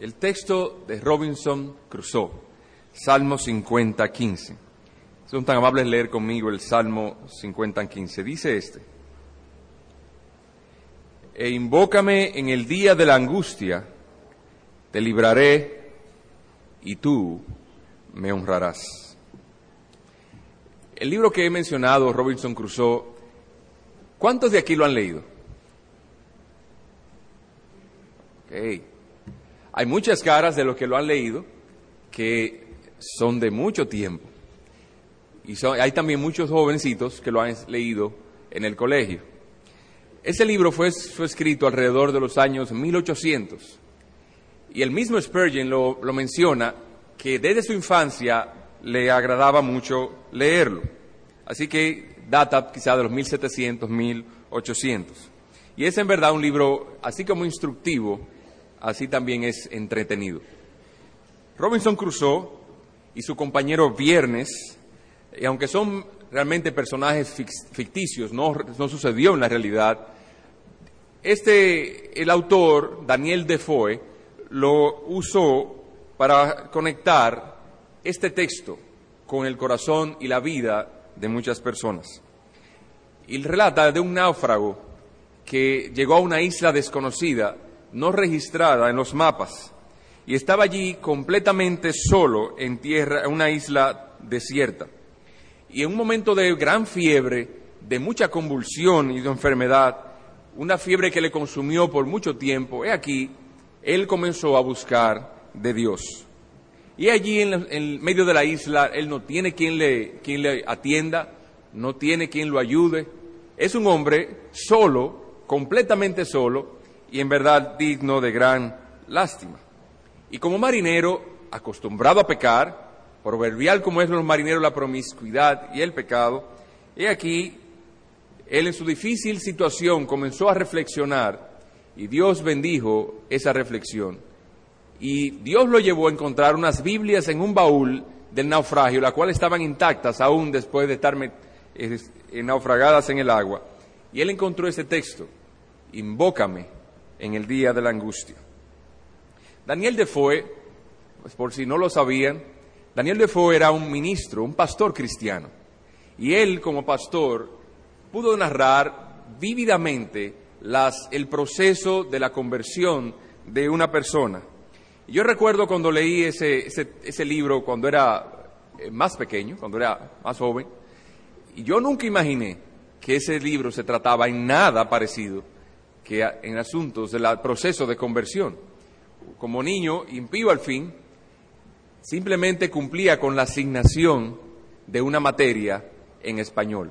El texto de Robinson Crusoe, Salmo 50, 15. Son tan amables leer conmigo el Salmo 50, 15. Dice este. E invócame en el día de la angustia, te libraré y tú me honrarás. El libro que he mencionado, Robinson Crusoe, ¿cuántos de aquí lo han leído? Okay. Hay muchas caras de los que lo han leído que son de mucho tiempo. Y hay también muchos jovencitos que lo han leído en el colegio. Ese libro fue, escrito alrededor de los años 1800. Y el mismo Spurgeon lo, lo menciona que desde su infancia le agradaba mucho leerlo. Así que data quizá de los 1700, 1800. Y es en verdad un libro así como instructivo así también es entretenido. Robinson Crusoe y su compañero Viernes, y aunque son realmente personajes ficticios, no, no sucedió en la realidad, este, el autor, Daniel Defoe, lo usó para conectar este texto con el corazón y la vida de muchas personas. Y relata de un náufrago que llegó a una isla desconocida no registrada en los mapas, y estaba allí completamente solo en tierra, en una isla desierta. Y en un momento de gran fiebre, de mucha convulsión y de enfermedad, una fiebre que le consumió por mucho tiempo, he aquí, él comenzó a buscar de Dios. Y allí en, en medio de la isla, él no tiene quien le, quien le atienda, no tiene quien lo ayude. Es un hombre solo, completamente solo, y en verdad digno de gran lástima. Y como marinero, acostumbrado a pecar, proverbial como es los marineros la promiscuidad y el pecado, he aquí, él en su difícil situación comenzó a reflexionar y Dios bendijo esa reflexión. Y Dios lo llevó a encontrar unas Biblias en un baúl del naufragio, las cuales estaban intactas aún después de estar naufragadas en el agua. Y él encontró ese texto, invócame en el día de la angustia. Daniel Defoe, pues por si no lo sabían, Daniel Defoe era un ministro, un pastor cristiano. Y él como pastor pudo narrar vívidamente el proceso de la conversión de una persona. yo recuerdo cuando leí ese, ese, ese libro cuando era eh, más pequeño, cuando era más joven, y yo nunca imaginé que ese libro se trataba en nada parecido en asuntos del proceso de conversión. Como niño, impío al fin, simplemente cumplía con la asignación de una materia en español.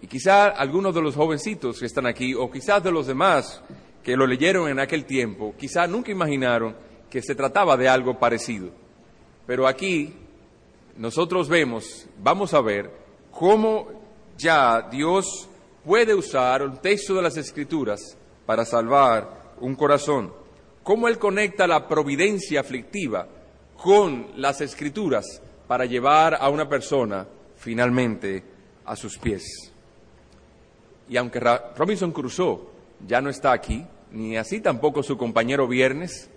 Y quizá algunos de los jovencitos que están aquí, o quizás de los demás que lo leyeron en aquel tiempo, quizá nunca imaginaron que se trataba de algo parecido. Pero aquí nosotros vemos, vamos a ver, cómo ya Dios puede usar un texto de las Escrituras para salvar un corazón. Cómo Él conecta la providencia aflictiva con las Escrituras para llevar a una persona finalmente a sus pies. Y aunque Robinson Crusoe ya no está aquí, ni así tampoco su compañero Viernes,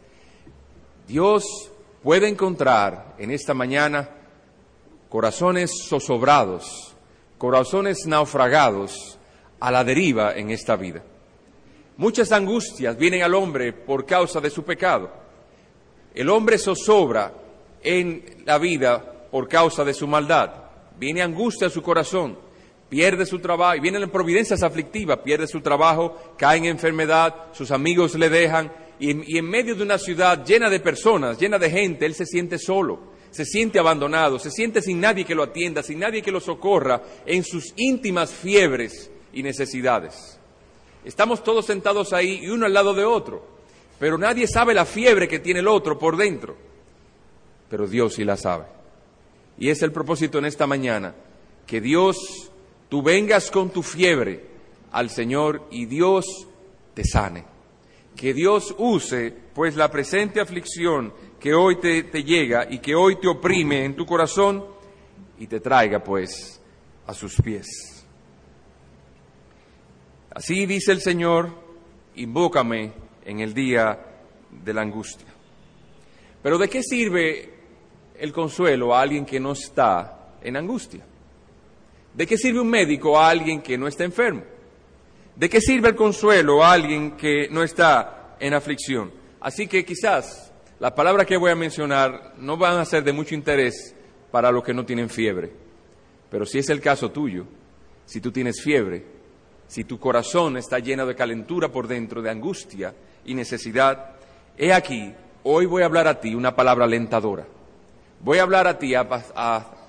Dios puede encontrar en esta mañana corazones zozobrados, corazones naufragados, a la deriva en esta vida. Muchas angustias vienen al hombre por causa de su pecado. El hombre zozobra en la vida por causa de su maldad. Viene angustia a su corazón, pierde su trabajo, vienen providencias aflictivas, pierde su trabajo, cae en enfermedad, sus amigos le dejan, y en medio de una ciudad llena de personas, llena de gente, él se siente solo, se siente abandonado, se siente sin nadie que lo atienda, sin nadie que lo socorra en sus íntimas fiebres y necesidades. Estamos todos sentados ahí y uno al lado de otro, pero nadie sabe la fiebre que tiene el otro por dentro, pero Dios sí la sabe. Y es el propósito en esta mañana, que Dios, tú vengas con tu fiebre al Señor y Dios te sane. Que Dios use pues la presente aflicción que hoy te, te llega y que hoy te oprime en tu corazón y te traiga pues a sus pies. Así dice el Señor, invócame en el día de la angustia. Pero ¿de qué sirve el consuelo a alguien que no está en angustia? ¿De qué sirve un médico a alguien que no está enfermo? ¿De qué sirve el consuelo a alguien que no está en aflicción? Así que quizás las palabras que voy a mencionar no van a ser de mucho interés para los que no tienen fiebre. Pero si es el caso tuyo, si tú tienes fiebre, si tu corazón está lleno de calentura por dentro, de angustia y necesidad, he aquí, hoy voy a hablar a ti una palabra alentadora. Voy a hablar a ti a,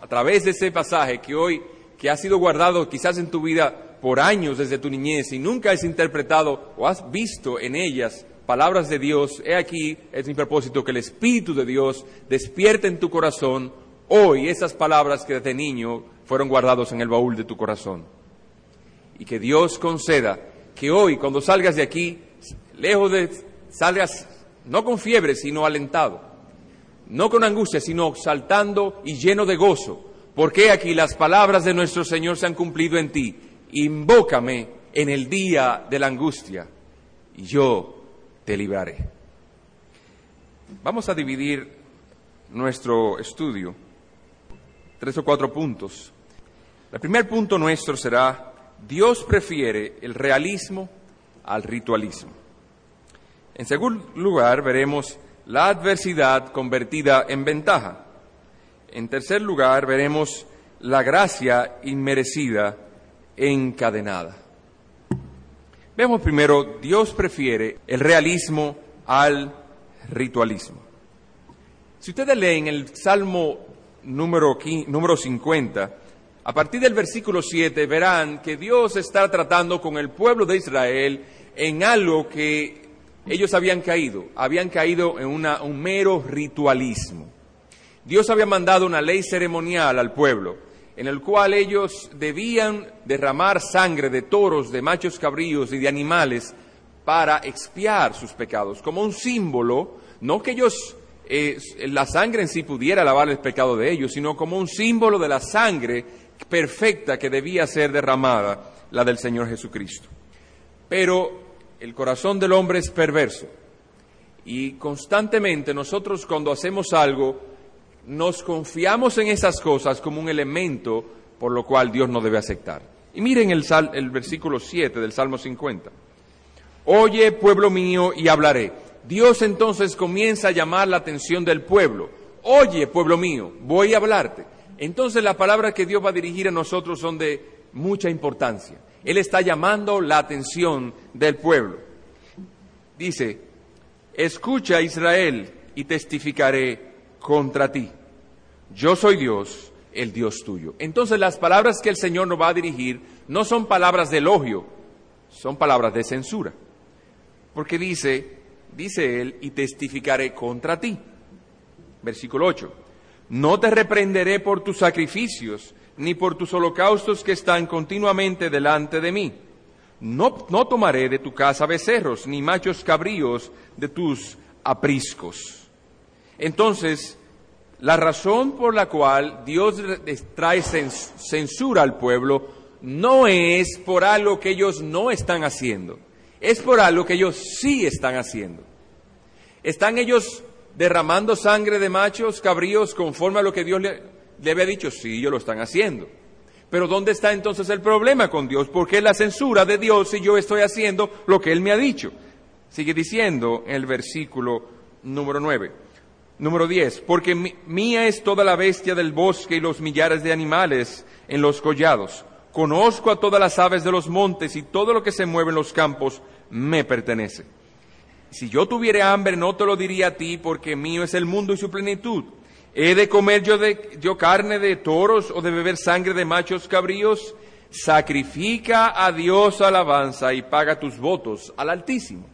través de ese pasaje que hoy, que ha sido guardado quizás en tu vida por años desde tu niñez y nunca has interpretado o has visto en ellas palabras de Dios, he aquí, es mi propósito, que el Espíritu de Dios despierte en tu corazón hoy esas palabras que desde niño fueron guardados en el baúl de tu corazón. Y que Dios conceda que hoy, cuando salgas de aquí, lejos de, salgas no con fiebre, sino alentado, no con angustia, sino saltando y lleno de gozo, porque aquí las palabras de nuestro Señor se han cumplido en ti. Invócame en el día de la angustia, y yo te libraré. Vamos a dividir nuestro estudio, tres o cuatro puntos. El primer punto nuestro será, Dios prefiere el realismo al ritualismo. En segundo lugar, veremos la adversidad convertida en ventaja. En tercer lugar, veremos la gracia inmerecida encadenada. Veamos primero, Dios prefiere el realismo al ritualismo. Si ustedes leen el Salmo número 50, a partir del versículo 7 verán que Dios está tratando con el pueblo de Israel en algo que ellos habían caído, habían caído en un mero ritualismo. Dios había mandado una ley ceremonial al pueblo en el cual ellos debían derramar sangre de toros, de machos cabríos y de animales para expiar sus pecados, como un símbolo, no que ellos, eh, la sangre en sí pudiera lavar el pecado de ellos, sino como un símbolo de la sangre perfecta que debía ser derramada, la del Señor Jesucristo. Pero el corazón del hombre es perverso y constantemente nosotros cuando hacemos algo, nos confiamos en esas cosas como un elemento por lo cual Dios no debe aceptar. Y miren el, el versículo 7 del Salmo 50. Oye, pueblo mío, y hablaré. Dios entonces comienza a llamar la atención del pueblo. Oye, pueblo mío, voy a hablarte. Entonces las palabras que Dios va a dirigir a nosotros son de mucha importancia. Él está llamando la atención del pueblo. Dice, escucha Israel y testificaré contra ti. Yo soy Dios, el Dios tuyo. Entonces las palabras que el Señor nos va a dirigir no son palabras de elogio, son palabras de censura. Porque dice, dice Él, y testificaré contra ti. Versículo 8. No te reprenderé por tus sacrificios, ni por tus holocaustos que están continuamente delante de mí. No, tomaré de tu casa becerros, ni machos cabríos de tus apriscos. Entonces, la razón por la cual Dios trae censura al pueblo no es por algo que ellos no están haciendo, es por algo que ellos sí están haciendo. ¿Están ellos derramando sangre de machos cabríos conforme a lo que Dios le, había dicho? Sí, ellos lo están haciendo. Pero ¿dónde está entonces el problema con Dios? ¿Por qué la censura de Dios si yo estoy haciendo lo que Él me ha dicho? Sigue diciendo en el versículo número 9. Número 10. Porque mía es toda la bestia del bosque y los millares de animales en los collados. Conozco a todas las aves de los montes y todo lo que se mueve en los campos me pertenece. Si yo tuviera hambre no te lo diría a ti porque mío es el mundo y su plenitud. ¿He de comer yo, de, yo carne de toros o de beber sangre de machos cabríos? Sacrifica a Dios alabanza y paga tus votos al Altísimo.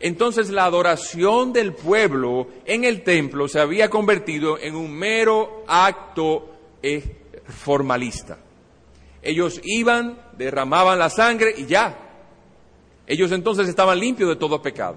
Entonces la adoración del pueblo en el templo se había convertido en un mero acto eh, formalista. Ellos iban, derramaban la sangre y ya. Ellos entonces estaban limpios de todo pecado.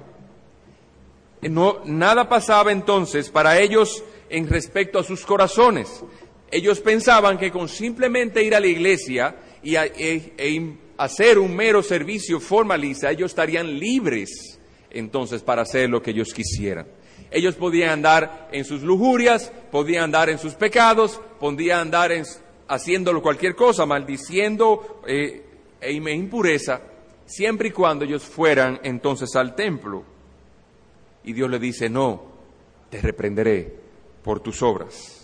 No, nada pasaba entonces para ellos en respecto a sus corazones. Ellos pensaban que con simplemente ir a la iglesia y e, e hacer un mero servicio formalista, ellos estarían libres entonces para hacer lo que ellos quisieran. Ellos podían andar en sus lujurias, podían andar en sus pecados, podían andar en, haciéndolo cualquier cosa, maldiciendo eh, e impureza, siempre y cuando ellos fueran entonces al templo. Y Dios le dice, no, te reprenderé por tus obras.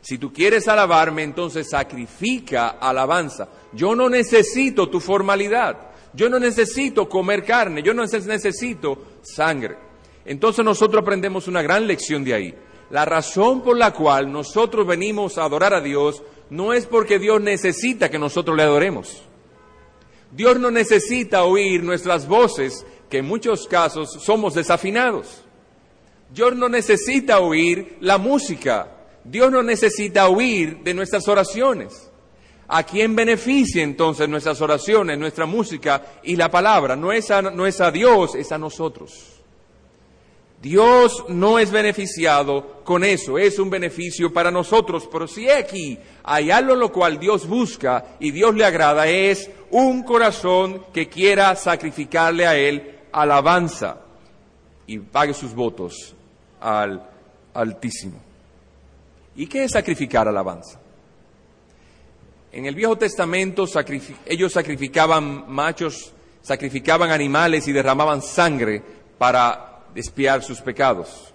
Si tú quieres alabarme, entonces sacrifica alabanza. Yo no necesito tu formalidad. Yo no necesito comer carne. Yo no necesito sangre. Entonces nosotros aprendemos una gran lección de ahí. La razón por la cual nosotros venimos a adorar a Dios no es porque Dios necesita que nosotros le adoremos. Dios no necesita oír nuestras voces, que en muchos casos somos desafinados. Dios no necesita oír la música. Dios no necesita oír de nuestras oraciones. ¿A quién beneficia entonces nuestras oraciones, nuestra música y la palabra? No es a, no es a Dios, es a nosotros. Dios no es beneficiado con eso, es un beneficio para nosotros, pero si aquí hay algo lo cual Dios busca y Dios le agrada, es un corazón que quiera sacrificarle a Él alabanza y pague sus votos al Altísimo. ¿Y qué es sacrificar alabanza? En el Viejo Testamento ellos sacrificaban machos, sacrificaban animales y derramaban sangre para espiar sus pecados.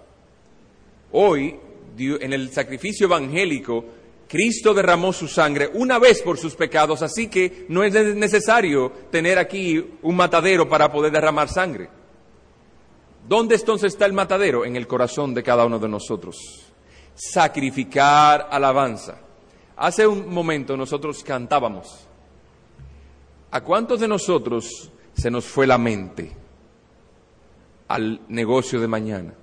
Hoy, en el sacrificio evangélico, Cristo derramó su sangre una vez por sus pecados, así que no es necesario tener aquí un matadero para poder derramar sangre. ¿Dónde entonces está el matadero? En el corazón de cada uno de nosotros. Sacrificar alabanza. Hace un momento nosotros cantábamos. ¿A cuántos de nosotros se nos fue la mente? Al negocio de mañana.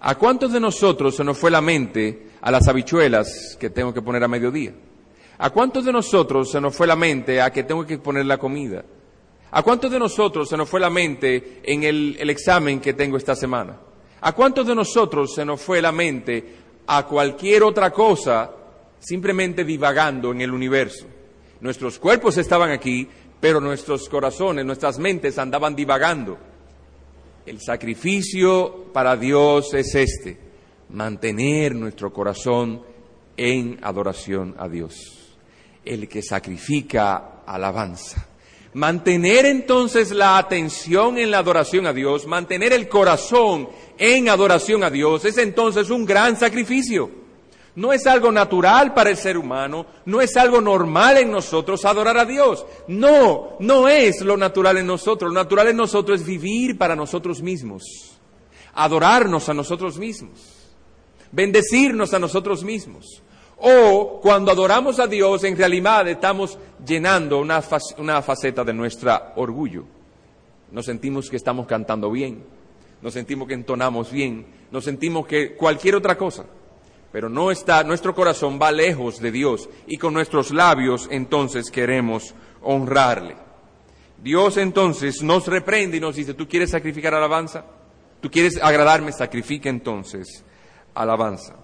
¿A cuántos de nosotros se nos fue la mente a las habichuelas que tengo que poner a mediodía? ¿A cuántos de nosotros se nos fue la mente a que tengo que poner la comida? ¿A cuántos de nosotros se nos fue la mente en el, examen que tengo esta semana? ¿A cuántos de nosotros se nos fue la mente a cualquier otra cosa simplemente divagando en el universo? Nuestros cuerpos estaban aquí, pero nuestros corazones, nuestras mentes andaban divagando. El sacrificio para Dios es este, mantener nuestro corazón en adoración a Dios. El que sacrifica alabanza. Mantener entonces la atención en la adoración a Dios, mantener el corazón en adoración a Dios, es entonces un gran sacrificio. No es algo natural para el ser humano, no es algo normal en nosotros adorar a Dios. No, no es lo natural en nosotros. Lo natural en nosotros es vivir para nosotros mismos, adorarnos a nosotros mismos, bendecirnos a nosotros mismos. O cuando adoramos a Dios, en realidad estamos llenando una, una faceta de nuestro orgullo. Nos sentimos que estamos cantando bien, nos sentimos que entonamos bien, nos sentimos que cualquier otra cosa pero no está, nuestro corazón va lejos de Dios y con nuestros labios entonces queremos honrarle. Dios entonces nos reprende y nos dice, ¿tú quieres sacrificar alabanza? ¿Tú quieres agradarme? Sacrifica entonces alabanza.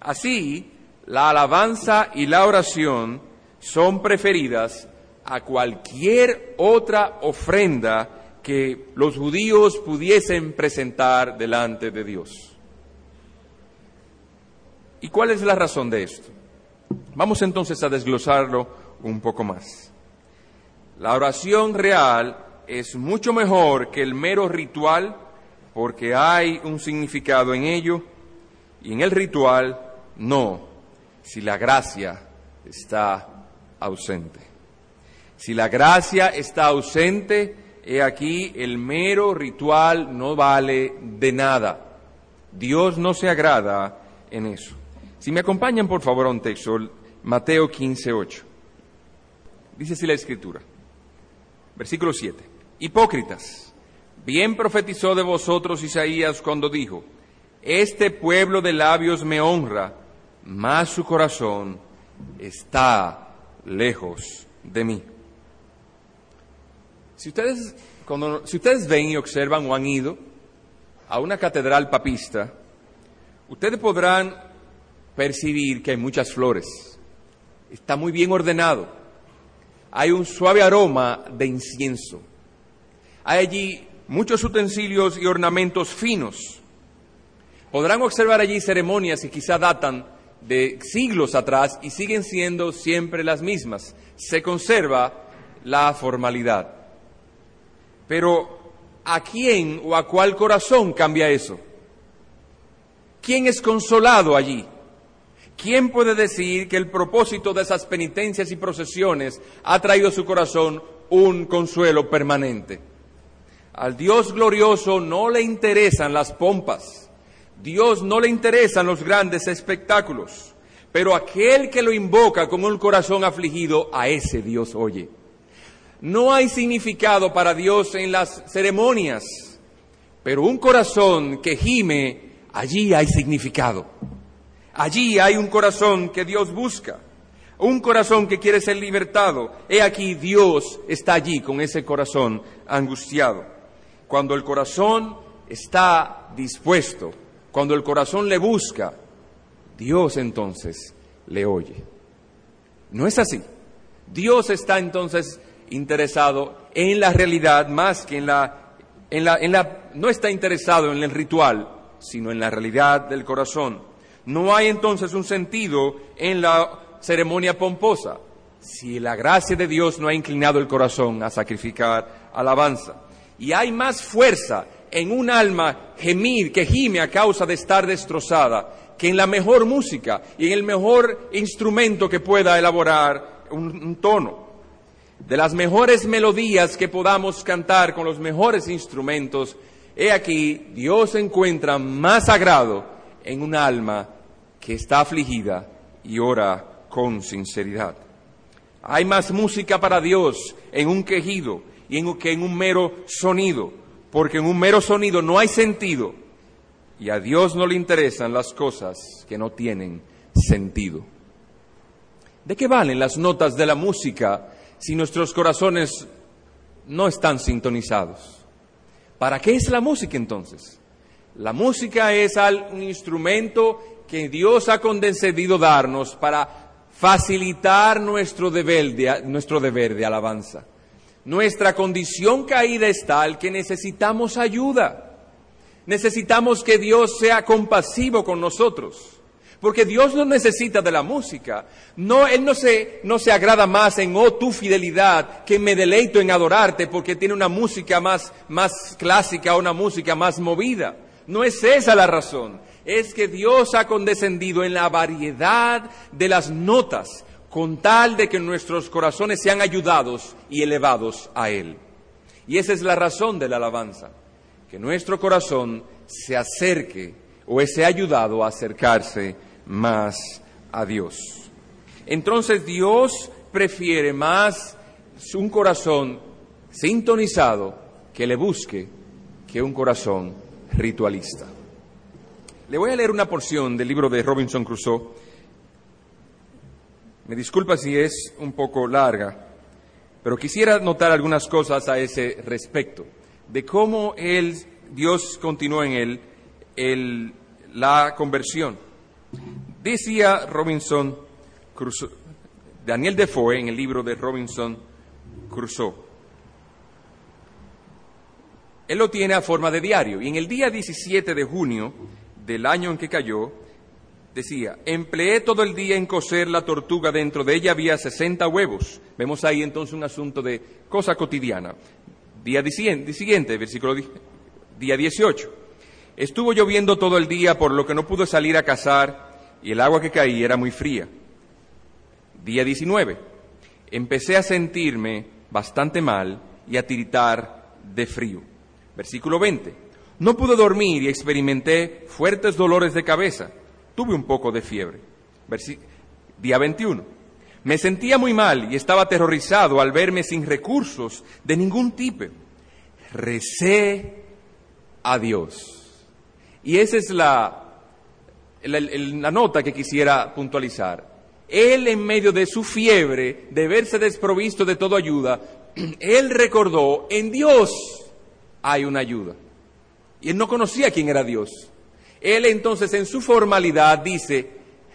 Así, la alabanza y la oración son preferidas a cualquier otra ofrenda que los judíos pudiesen presentar delante de Dios. ¿Y cuál es la razón de esto? Vamos entonces a desglosarlo un poco más. La oración real es mucho mejor que el mero ritual porque hay un significado en ello y en el ritual no, si la gracia está ausente. Si la gracia está ausente, he aquí el mero ritual no vale de nada. Dios no se agrada en eso. Si me acompañan, por favor, a un texto, Mateo 15, 8. Dice así la escritura. Versículo 7. Hipócritas, bien profetizó de vosotros Isaías cuando dijo, este pueblo de labios me honra, mas su corazón está lejos de mí. Si ustedes, cuando, si ustedes ven y observan o han ido a una catedral papista, ustedes podrán percibir que hay muchas flores. Está muy bien ordenado. Hay un suave aroma de incienso. Hay allí muchos utensilios y ornamentos finos. Podrán observar allí ceremonias que quizá datan de siglos atrás y siguen siendo siempre las mismas. Se conserva la formalidad. Pero, ¿a quién o a cuál corazón cambia eso? ¿Quién es consolado allí? ¿Quién puede decir que el propósito de esas penitencias y procesiones ha traído a su corazón un consuelo permanente? Al Dios glorioso no le interesan las pompas, Dios no le interesan los grandes espectáculos, pero aquel que lo invoca con un corazón afligido, a ese Dios oye. No hay significado para Dios en las ceremonias, pero un corazón que gime, allí hay significado. Allí hay un corazón que Dios busca, un corazón que quiere ser libertado. He aquí Dios está allí con ese corazón angustiado. Cuando el corazón está dispuesto, cuando el corazón le busca, Dios entonces le oye. No es así. Dios está entonces interesado en la realidad más que en la, en la, en la, no está interesado en el ritual, sino en la realidad del corazón. No hay entonces un sentido en la ceremonia pomposa si la gracia de Dios no ha inclinado el corazón a sacrificar alabanza. Y hay más fuerza en un alma gemir, que gime a causa de estar destrozada, que en la mejor música y en el mejor instrumento que pueda elaborar un, tono. De las mejores melodías que podamos cantar con los mejores instrumentos, he aquí, Dios encuentra más sagrado en un alma que está afligida y ora con sinceridad. Hay más música para Dios en un quejido y en, que en un mero sonido, porque en un mero sonido no hay sentido y a Dios no le interesan las cosas que no tienen sentido. ¿De qué valen las notas de la música si nuestros corazones no están sintonizados? ¿Para qué es la música entonces? La música es un instrumento que Dios ha concedido darnos para facilitar nuestro deber, de, nuestro deber de alabanza. Nuestra condición caída es tal que necesitamos ayuda. Necesitamos que Dios sea compasivo con nosotros. Porque Dios no necesita de la música. No, Él no se, no se agrada más en, oh, tu fidelidad, que me deleito en adorarte porque tiene una música más, más clásica, una música más movida. No es esa la razón. Es que Dios ha condescendido en la variedad de las notas con tal de que nuestros corazones sean ayudados y elevados a Él. Y esa es la razón de la alabanza, que nuestro corazón se acerque o sea ayudado a acercarse más a Dios. Entonces Dios prefiere más un corazón sintonizado que le busque que un corazón ritualista. Le voy a leer una porción del libro de Robinson Crusoe. Me disculpa si es un poco larga, pero quisiera notar algunas cosas a ese respecto, de cómo él, Dios continuó en él el, la conversión. Decía Robinson Crusoe, Daniel Defoe en el libro de Robinson Crusoe, él lo tiene a forma de diario. Y en el día 17 de junio del año en que cayó, decía, empleé todo el día en coser la tortuga, dentro de ella había 60 huevos. Vemos ahí entonces un asunto de cosa cotidiana. Día siguiente, versículo día 18. Estuvo lloviendo todo el día, por lo que no pudo salir a cazar, y el agua que caía era muy fría. Día 19. Empecé a sentirme bastante mal y a tiritar de frío. Versículo 20. No pude dormir y experimenté fuertes dolores de cabeza. Tuve un poco de fiebre. Día 21. Me sentía muy mal y estaba aterrorizado al verme sin recursos de ningún tipo. Recé a Dios. Y esa es la, la nota que quisiera puntualizar. Él en medio de su fiebre, de verse desprovisto de toda ayuda, él recordó en Dios hay una ayuda. Y él no conocía quién era Dios. Él entonces en su formalidad dice,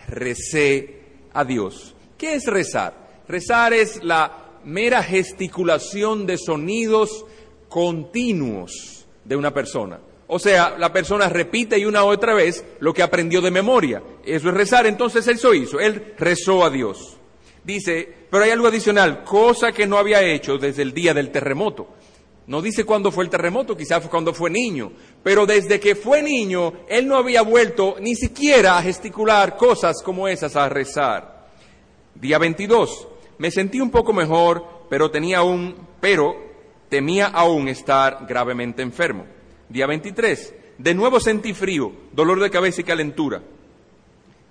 recé a Dios. ¿Qué es rezar? Rezar es la mera gesticulación de sonidos continuos de una persona. O sea, la persona repite y una otra vez lo que aprendió de memoria. Eso es rezar. Entonces se hizo. Él rezó a Dios. Dice, pero hay algo adicional, cosa que no había hecho desde el día del terremoto. No dice cuándo fue el terremoto, quizás fue cuando fue niño, pero desde que fue niño, él no había vuelto ni siquiera a gesticular cosas como esas, a rezar. Día 22, me sentí un poco mejor, pero tenía un, pero temía aún estar gravemente enfermo. Día 23, de nuevo sentí frío, dolor de cabeza y calentura.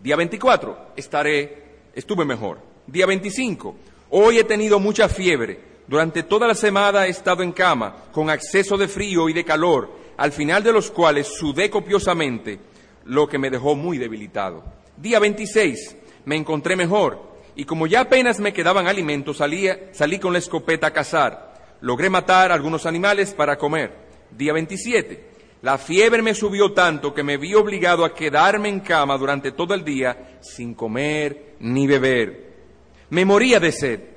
Día 24, estaré, estuve mejor. Día 25, hoy he tenido mucha fiebre durante toda la semana he estado en cama, con acceso de frío y de calor, al final de los cuales sudé copiosamente, lo que me dejó muy debilitado. Día 26, me encontré mejor, y como ya apenas me quedaban alimentos, salí con la escopeta a cazar. Logré matar algunos animales para comer. Día 27, la fiebre me subió tanto que me vi obligado a quedarme en cama durante todo el día sin comer ni beber. Me moría de sed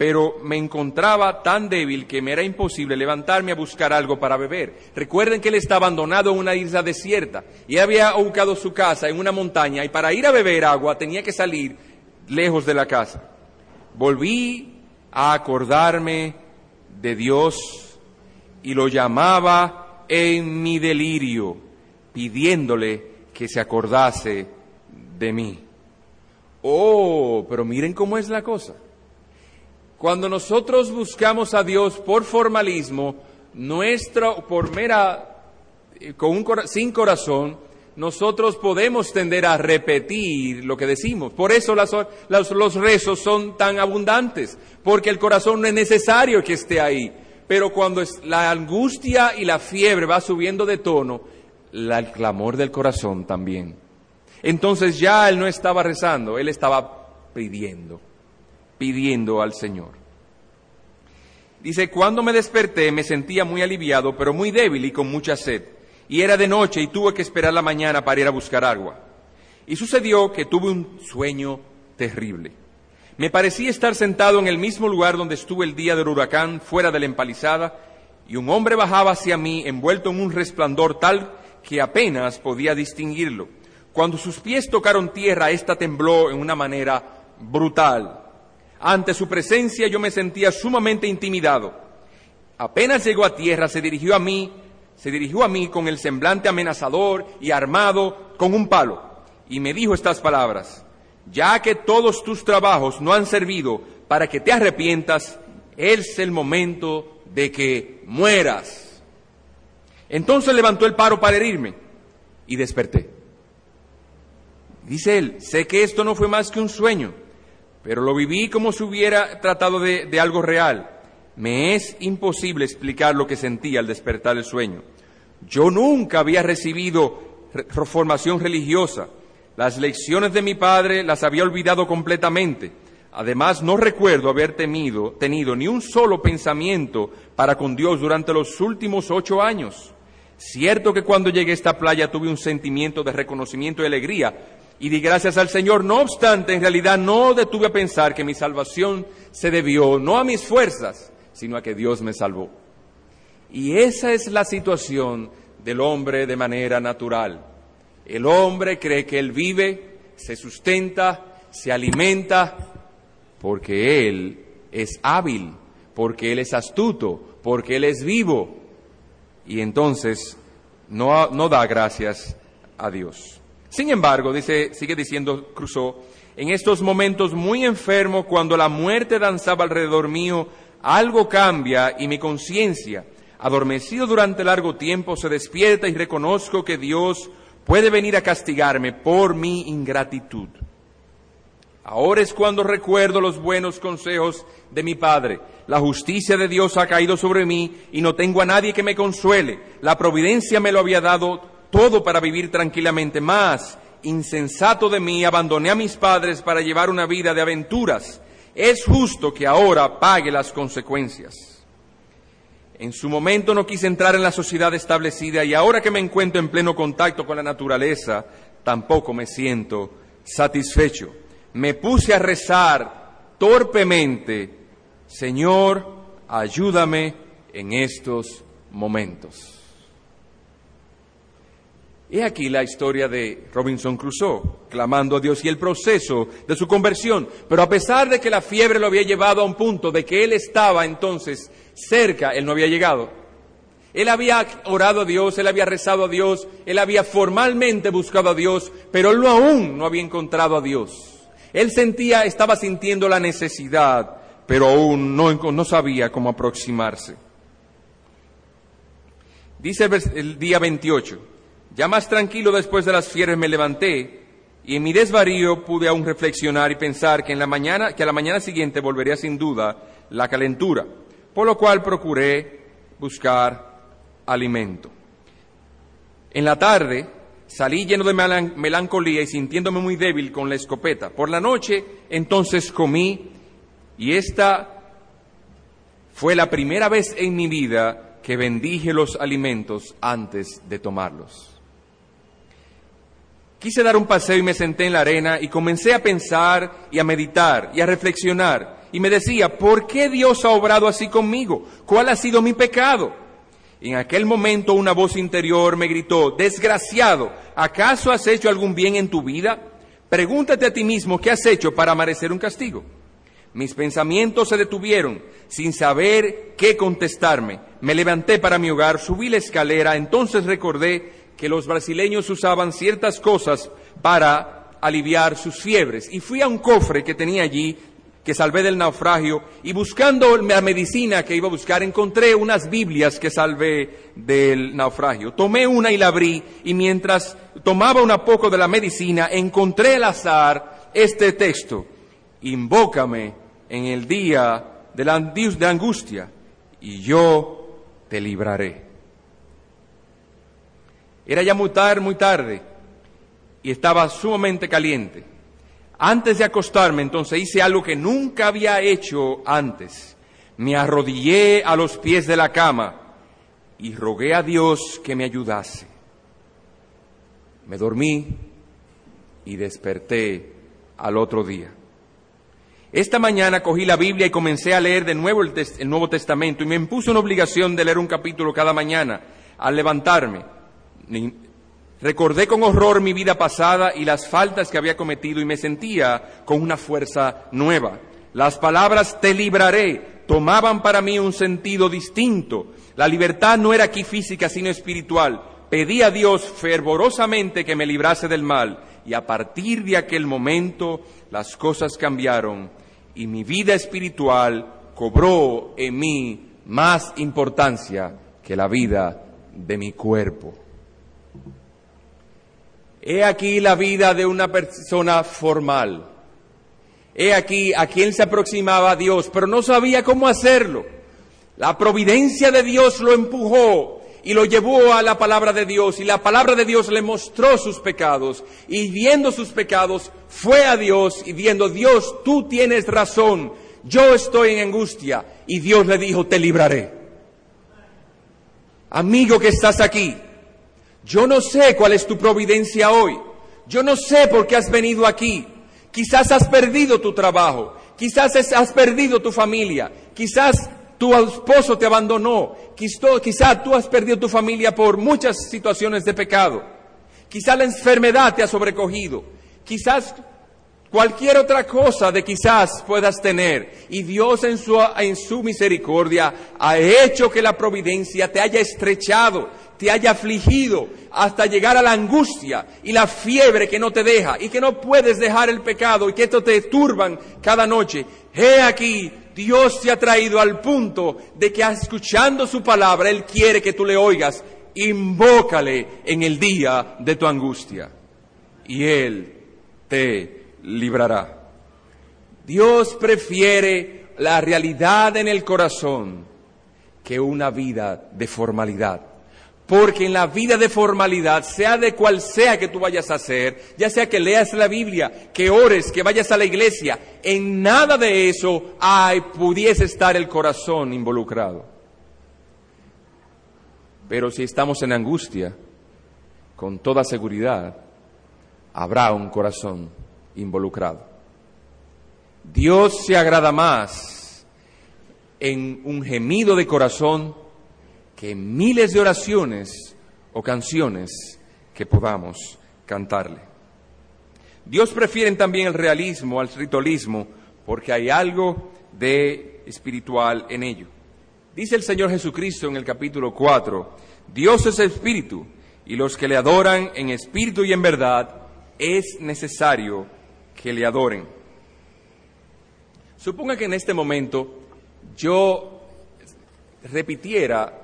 pero me encontraba tan débil que me era imposible levantarme a buscar algo para beber. Recuerden que él está abandonado en una isla desierta y había ubicado su casa en una montaña y para ir a beber agua tenía que salir lejos de la casa. Volví a acordarme de Dios y lo llamaba en mi delirio, pidiéndole que se acordase de mí. Oh, pero miren cómo es la cosa. Cuando nosotros buscamos a Dios por formalismo, nuestro, por mera, eh, con un, sin corazón, nosotros podemos tender a repetir lo que decimos. Por eso las, los rezos son tan abundantes, porque el corazón no es necesario que esté ahí. Pero cuando la angustia y la fiebre va subiendo de tono, el clamor del corazón también. Entonces ya él no estaba rezando, él estaba pidiendo pidiendo al Señor. Dice, cuando me desperté me sentía muy aliviado, pero muy débil y con mucha sed. Y era de noche y tuve que esperar la mañana para ir a buscar agua. Y sucedió que tuve un sueño terrible. Me parecía estar sentado en el mismo lugar donde estuve el día del huracán, fuera de la empalizada, y un hombre bajaba hacia mí envuelto en un resplandor tal que apenas podía distinguirlo. Cuando sus pies tocaron tierra, ésta tembló en una manera brutal. Ante su presencia yo me sentía sumamente intimidado. Apenas llegó a tierra, se dirigió a mí, se dirigió a mí con el semblante amenazador y armado con un palo, y me dijo estas palabras, ya que todos tus trabajos no han servido para que te arrepientas, es el momento de que mueras. Entonces levantó el paro para herirme y desperté. Dice él, sé que esto no fue más que un sueño pero lo viví como si hubiera tratado de, algo real. Me es imposible explicar lo que sentí al despertar el sueño. Yo nunca había recibido formación religiosa. Las lecciones de mi padre las había olvidado completamente. Además, no recuerdo haber temido, tenido ni un solo pensamiento para con Dios durante los últimos ocho años. Cierto que cuando llegué a esta playa tuve un sentimiento de reconocimiento y alegría, y di gracias al Señor. No obstante, en realidad no detuve a pensar que mi salvación se debió no a mis fuerzas, sino a que Dios me salvó. Y esa es la situación del hombre de manera natural. El hombre cree que él vive, se sustenta, se alimenta, porque él es hábil, porque él es astuto, porque él es vivo. Y entonces no, no da gracias a Dios. Sin embargo, dice, sigue diciendo Crusoe, en estos momentos muy enfermo, cuando la muerte danzaba alrededor mío, algo cambia y mi conciencia, adormecido durante largo tiempo, se despierta y reconozco que Dios puede venir a castigarme por mi ingratitud. Ahora es cuando recuerdo los buenos consejos de mi Padre. La justicia de Dios ha caído sobre mí y no tengo a nadie que me consuele. La providencia me lo había dado todo para vivir tranquilamente. Más, insensato de mí, abandoné a mis padres para llevar una vida de aventuras. Es justo que ahora pague las consecuencias. En su momento no quise entrar en la sociedad establecida y ahora que me encuentro en pleno contacto con la naturaleza, tampoco me siento satisfecho. Me puse a rezar torpemente, Señor, ayúdame en estos momentos. He aquí la historia de Robinson Crusoe, clamando a Dios y el proceso de su conversión. Pero a pesar de que la fiebre lo había llevado a un punto de que él estaba entonces cerca, él no había llegado. Él había orado a Dios, él había rezado a Dios, él había formalmente buscado a Dios, pero él aún no había encontrado a Dios. Él sentía, estaba sintiendo la necesidad, pero aún no, no sabía cómo aproximarse. Dice el día 28, ya más tranquilo después de las fiebres me levanté y en mi desvarío pude aún reflexionar y pensar que en la mañana, que a la mañana siguiente volvería sin duda la calentura, por lo cual procuré buscar alimento. En la tarde salí lleno de melancolía y sintiéndome muy débil con la escopeta. Por la noche entonces comí y esta fue la primera vez en mi vida que bendije los alimentos antes de tomarlos. Quise dar un paseo y me senté en la arena y comencé a pensar y a meditar y a reflexionar. Y me decía, ¿por qué Dios ha obrado así conmigo? ¿Cuál ha sido mi pecado? En aquel momento una voz interior me gritó, desgraciado, ¿acaso has hecho algún bien en tu vida? Pregúntate a ti mismo qué has hecho para merecer un castigo. Mis pensamientos se detuvieron sin saber qué contestarme. Me levanté para mi hogar, subí la escalera, entonces recordé que los brasileños usaban ciertas cosas para aliviar sus fiebres. Y fui a un cofre que tenía allí, que salvé del naufragio, y buscando la medicina que iba a buscar, encontré unas Biblias que salvé del naufragio. Tomé una y la abrí, y mientras tomaba un poco de la medicina, encontré al azar este texto. Invócame en el día de la angustia, y yo te libraré. Era ya muy tarde, muy tarde y estaba sumamente caliente. Antes de acostarme, entonces hice algo que nunca había hecho antes. Me arrodillé a los pies de la cama y rogué a Dios que me ayudase. Me dormí y desperté al otro día. Esta mañana cogí la Biblia y comencé a leer de nuevo el, el Nuevo Testamento y me impuso una obligación de leer un capítulo cada mañana al levantarme. Recordé con horror mi vida pasada y las faltas que había cometido y me sentía con una fuerza nueva. Las palabras te libraré tomaban para mí un sentido distinto. La libertad no era aquí física sino espiritual. Pedí a Dios fervorosamente que me librase del mal y a partir de aquel momento las cosas cambiaron y mi vida espiritual cobró en mí más importancia que la vida de mi cuerpo. He aquí la vida de una persona formal. He aquí a quien se aproximaba a Dios, pero no sabía cómo hacerlo. La providencia de Dios lo empujó y lo llevó a la palabra de Dios y la palabra de Dios le mostró sus pecados y viendo sus pecados fue a Dios y viendo Dios, tú tienes razón, yo estoy en angustia y Dios le dijo, te libraré. Amigo que estás aquí, yo no sé cuál es tu providencia hoy. Yo no sé por qué has venido aquí. Quizás has perdido tu trabajo. Quizás has perdido tu familia. Quizás tu esposo te abandonó. Quizás tú has perdido tu familia por muchas situaciones de pecado. Quizás la enfermedad te ha sobrecogido. Quizás cualquier otra cosa de quizás puedas tener. Y Dios en su, en su misericordia ha hecho que la providencia te haya estrechado te haya afligido hasta llegar a la angustia y la fiebre que no te deja y que no puedes dejar el pecado y que esto te turban cada noche. He aquí, Dios te ha traído al punto de que escuchando su palabra, Él quiere que tú le oigas. Invócale en el día de tu angustia y Él te librará. Dios prefiere la realidad en el corazón que una vida de formalidad. Porque en la vida de formalidad, sea de cual sea que tú vayas a hacer, ya sea que leas la Biblia, que ores, que vayas a la iglesia, en nada de eso hay, pudiese estar el corazón involucrado. Pero si estamos en angustia, con toda seguridad, habrá un corazón involucrado. Dios se agrada más en un gemido de corazón que miles de oraciones o canciones que podamos cantarle. Dios prefiere también el realismo al ritualismo porque hay algo de espiritual en ello. Dice el Señor Jesucristo en el capítulo 4, Dios es espíritu y los que le adoran en espíritu y en verdad es necesario que le adoren. Suponga que en este momento yo repitiera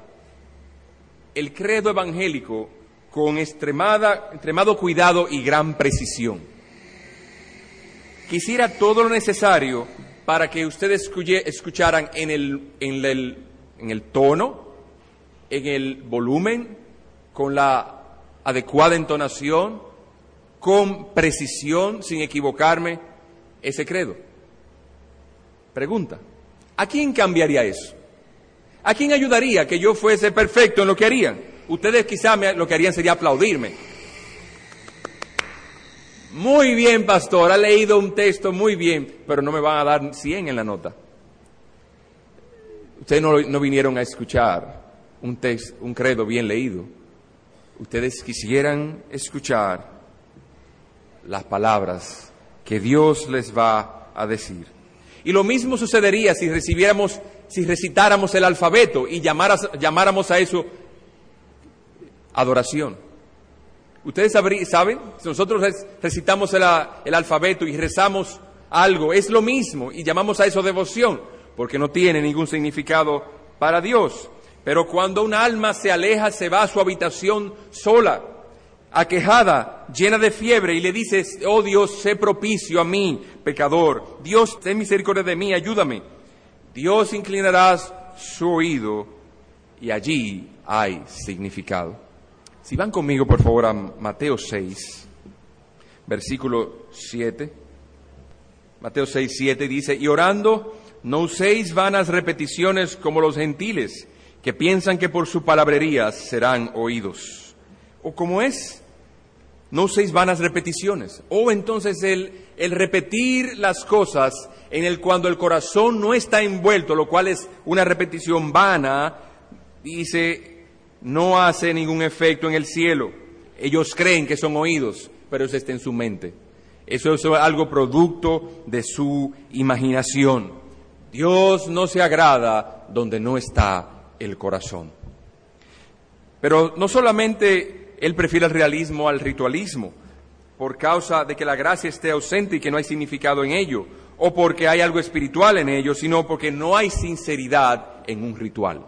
el credo evangélico con extremada, extremado cuidado y gran precisión. Quisiera todo lo necesario para que ustedes escucharan en el, en el, en el tono, en el volumen, con la adecuada entonación, con precisión, sin equivocarme, ese credo. Pregunta, ¿a quién cambiaría eso? ¿A quién ayudaría que yo fuese perfecto en lo que harían? Ustedes quizás lo que harían sería aplaudirme. Muy bien, pastor, ha leído un texto muy bien, pero no me van a dar 100 en la nota. Ustedes no, no vinieron a escuchar un, texto, un credo bien leído. Ustedes quisieran escuchar las palabras que Dios les va a decir. Y lo mismo sucedería si recibiéramos, si recitáramos el alfabeto y llamáramos a eso adoración. Ustedes saben, si nosotros recitamos el, alfabeto y rezamos algo, es lo mismo y llamamos a eso devoción, porque no tiene ningún significado para Dios. Pero cuando un alma se aleja, se va a su habitación sola, aquejada, llena de fiebre, y le dices, oh Dios, sé propicio a mí, pecador. Dios, ten misericordia de mí, ayúdame. Dios inclinará su oído y allí hay significado. Si van conmigo, por favor, a Mateo 6, versículo 7. Mateo 6, 7 dice, y orando, no uséis vanas repeticiones como los gentiles, que piensan que por su palabrería serán oídos. ¿O como es? No uséis vanas repeticiones. O entonces el repetir las cosas en el cuando el corazón no está envuelto, lo cual es una repetición vana, dice, no hace ningún efecto en el cielo. Ellos creen que son oídos, pero eso está en su mente. Eso es algo producto de su imaginación. Dios no se agrada donde no está el corazón. Pero no solamente él prefiere el realismo al ritualismo, por causa de que la gracia esté ausente y que no hay significado en ello, o porque hay algo espiritual en ello, sino porque no hay sinceridad en un ritual.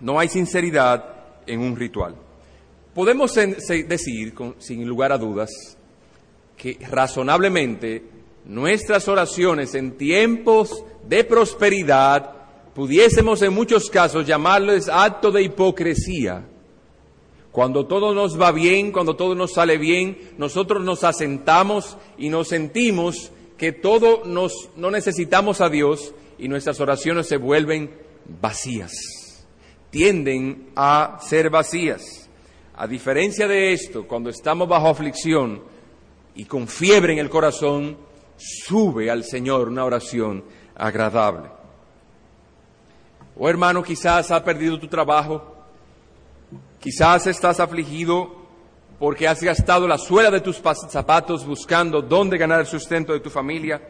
No hay sinceridad en un ritual. Podemos decir, sin lugar a dudas, que razonablemente nuestras oraciones en tiempos de prosperidad pudiésemos en muchos casos llamarles acto de hipocresía cuando todo nos va bien, cuando todo nos sale bien, nosotros nos asentamos y nos sentimos que todo nos, no necesitamos a Dios y nuestras oraciones se vuelven vacías, tienden a ser vacías. A diferencia de esto, cuando estamos bajo aflicción y con fiebre en el corazón, sube al Señor una oración agradable. O hermano, quizás ha perdido tu trabajo, Quizás estás afligido porque has gastado la suela de tus zapatos buscando dónde ganar el sustento de tu familia.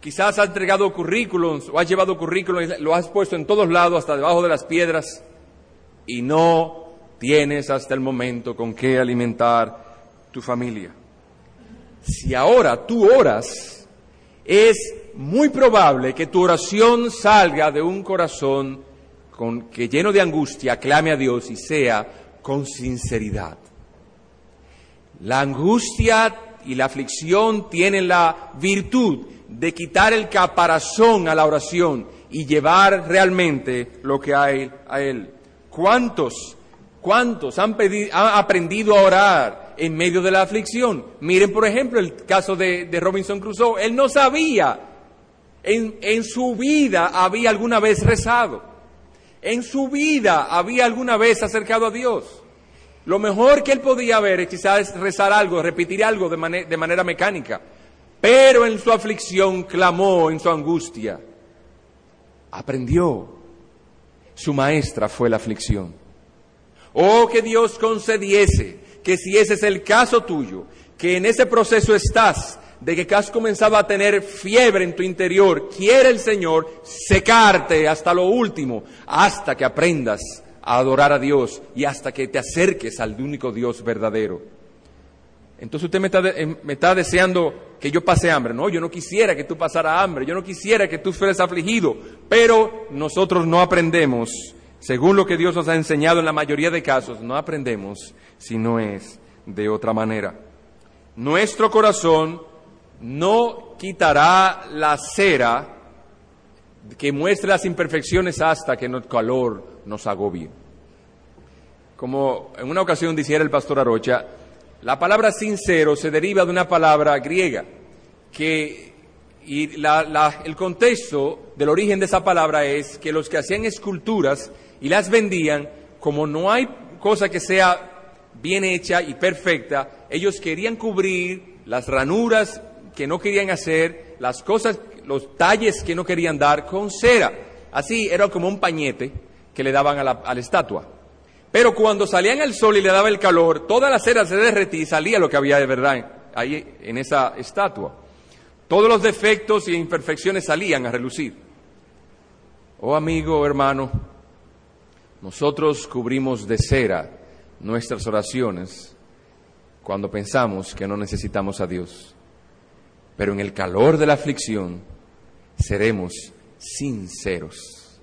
Quizás has entregado currículums o has llevado currículum lo has puesto en todos lados, hasta debajo de las piedras, y no tienes hasta el momento con qué alimentar tu familia. Si ahora tú oras, es muy probable que tu oración salga de un corazón con, que lleno de angustia clame a Dios y sea con sinceridad. La angustia y la aflicción tienen la virtud de quitar el caparazón a la oración y llevar realmente lo que hay a Él. ¿Cuántos, cuántos han, aprendido a orar en medio de la aflicción? Miren, por ejemplo, el caso de, Robinson Crusoe. Él no sabía, en, en su vida había alguna vez rezado en su vida había alguna vez acercado a Dios. Lo mejor que él podía ver es quizás rezar algo, repetir algo de, manera mecánica. Pero en su aflicción clamó, en su angustia. Aprendió. Su maestra fue la aflicción. Oh, que Dios concediese que si ese es el caso tuyo, que en ese proceso estás, de que has comenzado a tener fiebre en tu interior, quiere el Señor secarte hasta lo último, hasta que aprendas a adorar a Dios y hasta que te acerques al único Dios verdadero. Entonces usted me está, eh, deseando que yo pase hambre. No, yo no quisiera que tú pasaras hambre, yo no quisiera que tú fueras afligido, pero nosotros no aprendemos, según lo que Dios nos ha enseñado en la mayoría de casos, no aprendemos si no es de otra manera. Nuestro corazón no quitará la cera que muestre las imperfecciones hasta que el calor nos agobie. Como en una ocasión dijera el pastor Arocha, la palabra sincero se deriva de una palabra griega que y el contexto del origen de esa palabra es que los que hacían esculturas y las vendían, como no hay cosa que sea bien hecha y perfecta, ellos querían cubrir las ranuras que no querían hacer, las cosas, los talles que no querían dar con cera. Así era como un pañete que le daban a la, a estatua. Pero cuando salían al sol y le daba el calor, toda la cera se derretía y salía lo que había de verdad ahí en esa estatua. Todos los defectos y imperfecciones salían a relucir. Oh amigo, hermano, nosotros cubrimos de cera nuestras oraciones cuando pensamos que no necesitamos a Dios pero en el calor de la aflicción seremos sinceros.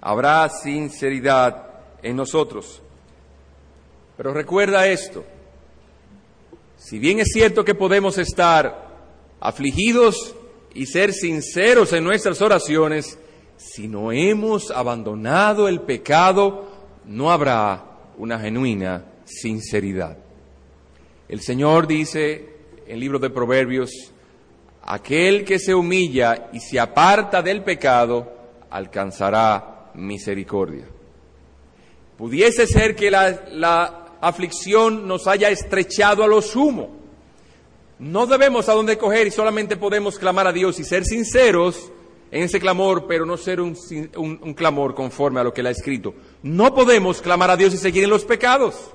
Habrá sinceridad en nosotros. Pero recuerda esto, si bien es cierto que podemos estar afligidos y ser sinceros en nuestras oraciones, si no hemos abandonado el pecado, no habrá una genuina sinceridad. El Señor dice en el libro de Proverbios, Aquel que se humilla y se aparta del pecado alcanzará misericordia. Pudiese ser que la, aflicción nos haya estrechado a lo sumo. No debemos a dónde coger y solamente podemos clamar a Dios y ser sinceros en ese clamor, pero no ser un, un, clamor conforme a lo que Él ha escrito. No podemos clamar a Dios y seguir en los pecados.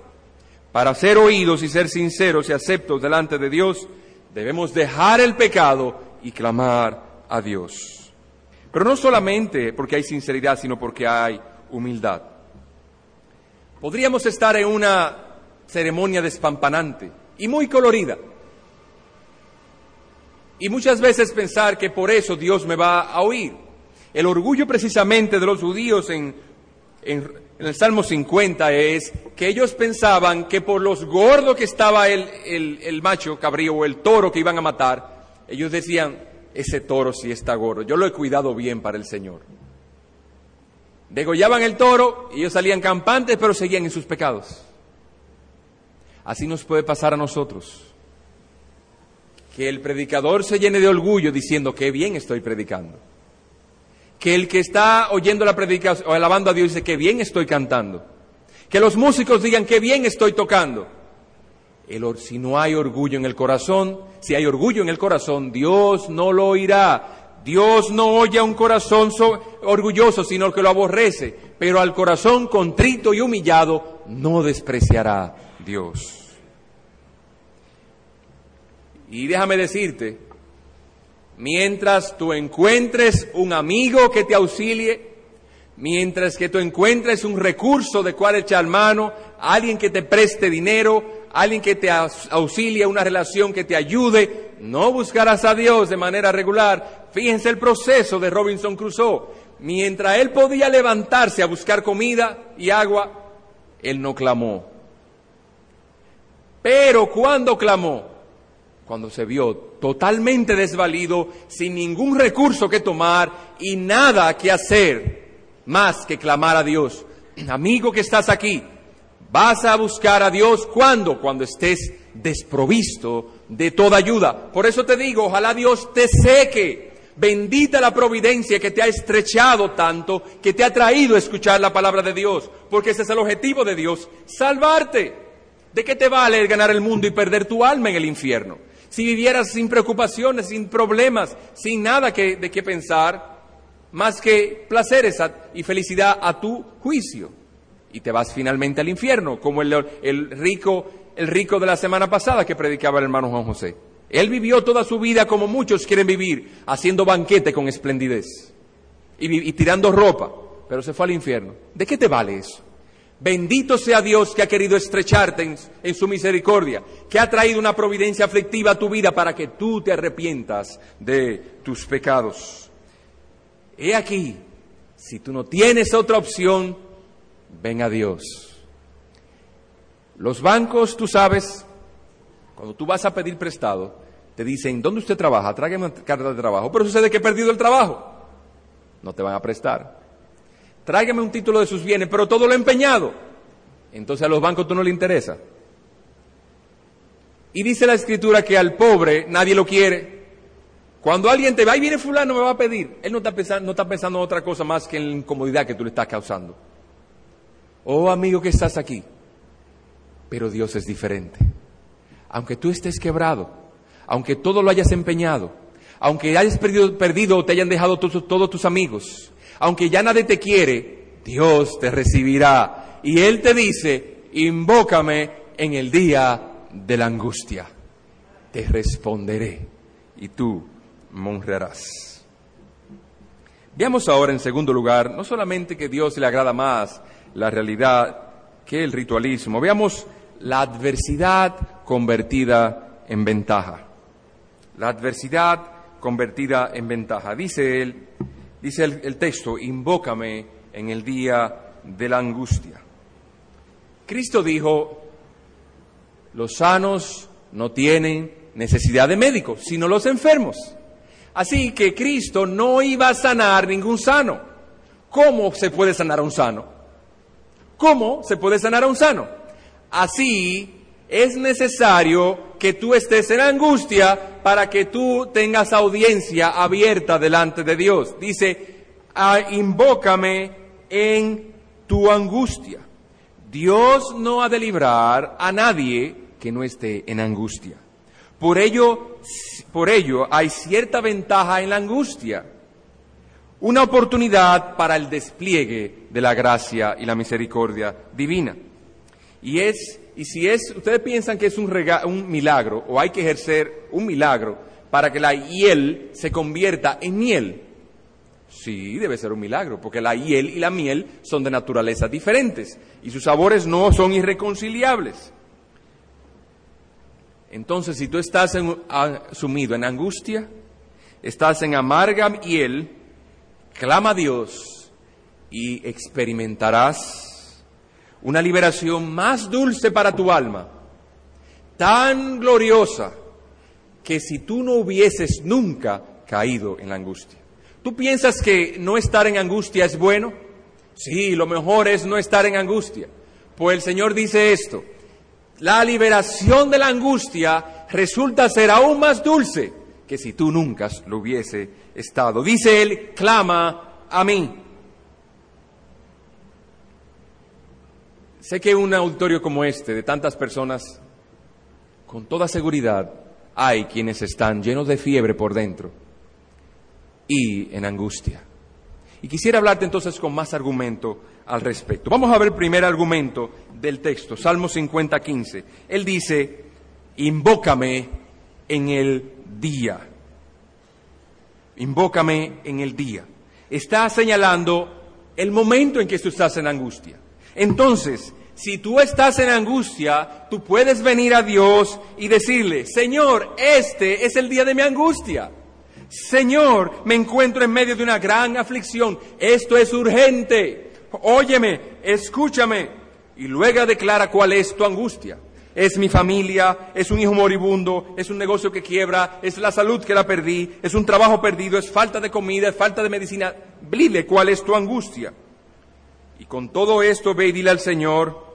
Para ser oídos y ser sinceros y aceptos delante de Dios, Debemos dejar el pecado y clamar a Dios. Pero no solamente porque hay sinceridad, sino porque hay humildad. Podríamos estar en una ceremonia despampanante y muy colorida. Y muchas veces pensar que por eso Dios me va a oír. El orgullo precisamente de los judíos en, en en el Salmo 50 es que ellos pensaban que por los gordos que estaba el, macho cabrío o el toro que iban a matar, ellos decían, ese toro sí está gordo, yo lo he cuidado bien para el Señor. Degollaban el toro y ellos salían campantes, pero seguían en sus pecados. Así nos puede pasar a nosotros. Que el predicador se llene de orgullo diciendo, qué bien estoy predicando que el que está oyendo la predicación o alabando a Dios dice que bien estoy cantando. Que los músicos digan que bien estoy tocando. El, si no hay orgullo en el corazón, si hay orgullo en el corazón, Dios no lo oirá. Dios no oye a un corazón orgulloso, sino que lo aborrece. Pero al corazón contrito y humillado no despreciará Dios. Y déjame decirte, mientras tú encuentres un amigo que te auxilie, mientras que tú encuentres un recurso de cual echar mano, alguien que te preste dinero, alguien que te auxilie, una relación que te ayude, no buscarás a Dios de manera regular. Fíjense el proceso de Robinson Crusoe. Mientras él podía levantarse a buscar comida y agua, él no clamó. Pero cuando clamó, cuando se vio totalmente desvalido, sin ningún recurso que tomar y nada que hacer más que clamar a Dios. Amigo que estás aquí, vas a buscar a Dios cuando, cuando estés desprovisto de toda ayuda. Por eso te digo, ojalá Dios te seque. Bendita la providencia que te ha estrechado tanto, que te ha traído a escuchar la palabra de Dios, porque ese es el objetivo de Dios, salvarte. ¿De qué te vale ganar el mundo y perder tu alma en el infierno? Si vivieras sin preocupaciones, sin problemas, sin nada que, de qué pensar, más que placeres y felicidad a tu juicio. y te vas finalmente al infierno, como el, el rico, el rico de la semana pasada que predicaba el hermano Juan José. Él vivió toda su vida como muchos quieren vivir, haciendo banquete con esplendidez y, y tirando ropa, pero se fue al infierno. ¿De qué te vale eso? Bendito sea Dios que ha querido estrecharte en, su misericordia, que ha traído una providencia aflictiva a tu vida para que tú te arrepientas de tus pecados. He aquí, si tú no tienes otra opción, ven a Dios. Los bancos, tú sabes, cuando tú vas a pedir prestado, te dicen, ¿dónde usted trabaja? Tráigame una carta de trabajo. Pero sucede que he perdido el trabajo. No te van a prestar tráigame un título de sus bienes, pero todo lo empeñado. Entonces a los bancos tú no le interesa. Y dice la escritura que al pobre nadie lo quiere. Cuando alguien te va, y viene fulano, me va a pedir. Él no está pensando, no está pensando en otra cosa más que en la incomodidad que tú le estás causando. Oh amigo que estás aquí. Pero Dios es diferente. Aunque tú estés quebrado, aunque todo lo hayas empeñado, aunque hayas perdido, perdido o te hayan dejado todos tus amigos, aunque ya nadie te quiere, Dios te recibirá. Y Él te dice, invócame en el día de la angustia. Te responderé y tú me honrarás. Veamos ahora en segundo lugar, no solamente que Dios le agrada más la realidad que el ritualismo, veamos la adversidad convertida en ventaja. La adversidad convertida en ventaja. Dice él, Dice el, texto, invócame en el día de la angustia. Cristo dijo, los sanos no tienen necesidad de médicos, sino los enfermos. Así que Cristo no iba a sanar ningún sano. ¿Cómo se puede sanar a un sano? ¿Cómo se puede sanar a un sano? Así es necesario que tú estés en angustia para que tú tengas audiencia abierta delante de Dios. Dice, ah, invócame en tu angustia. Dios no ha de librar a nadie que no esté en angustia. Por ello, por ello hay cierta ventaja en la angustia, una oportunidad para el despliegue de la gracia y la misericordia divina. Y es y si es, ustedes piensan que es un, un milagro o hay que ejercer un milagro para que la hiel se convierta en miel, Sí, debe ser un milagro, porque la hiel y la miel son de naturaleza diferentes y sus sabores no son irreconciliables. Entonces, si tú estás sumido en angustia, estás en amarga hiel, clama a Dios y experimentarás una liberación más dulce para tu alma, tan gloriosa, que si tú no hubieses nunca caído en la angustia. ¿Tú piensas que no estar en angustia es bueno? Sí, lo mejor es no estar en angustia. Pues el Señor dice esto, la liberación de la angustia resulta ser aún más dulce que si tú nunca lo hubiese estado. Dice Él, clama a mí. Sé que un auditorio como este, de tantas personas, con toda seguridad, hay quienes están llenos de fiebre por dentro y en angustia. Y quisiera hablarte entonces con más argumento al respecto. Vamos a ver el primer argumento del texto, Salmo 50, 15. Él dice, invócame en el día. Invócame en el día. Está señalando el momento en que tú estás en angustia. Entonces, si tú estás en angustia, tú puedes venir a Dios y decirle, Señor, este es el día de mi angustia. Señor, me encuentro en medio de una gran aflicción. Esto es urgente. Óyeme, escúchame. Y luego declara cuál es tu angustia. Es mi familia, es un hijo moribundo, es un negocio que quiebra, es la salud que la perdí, es un trabajo perdido, es falta de comida, es falta de medicina. Dile cuál es tu angustia. Y con todo esto ve y dile al Señor,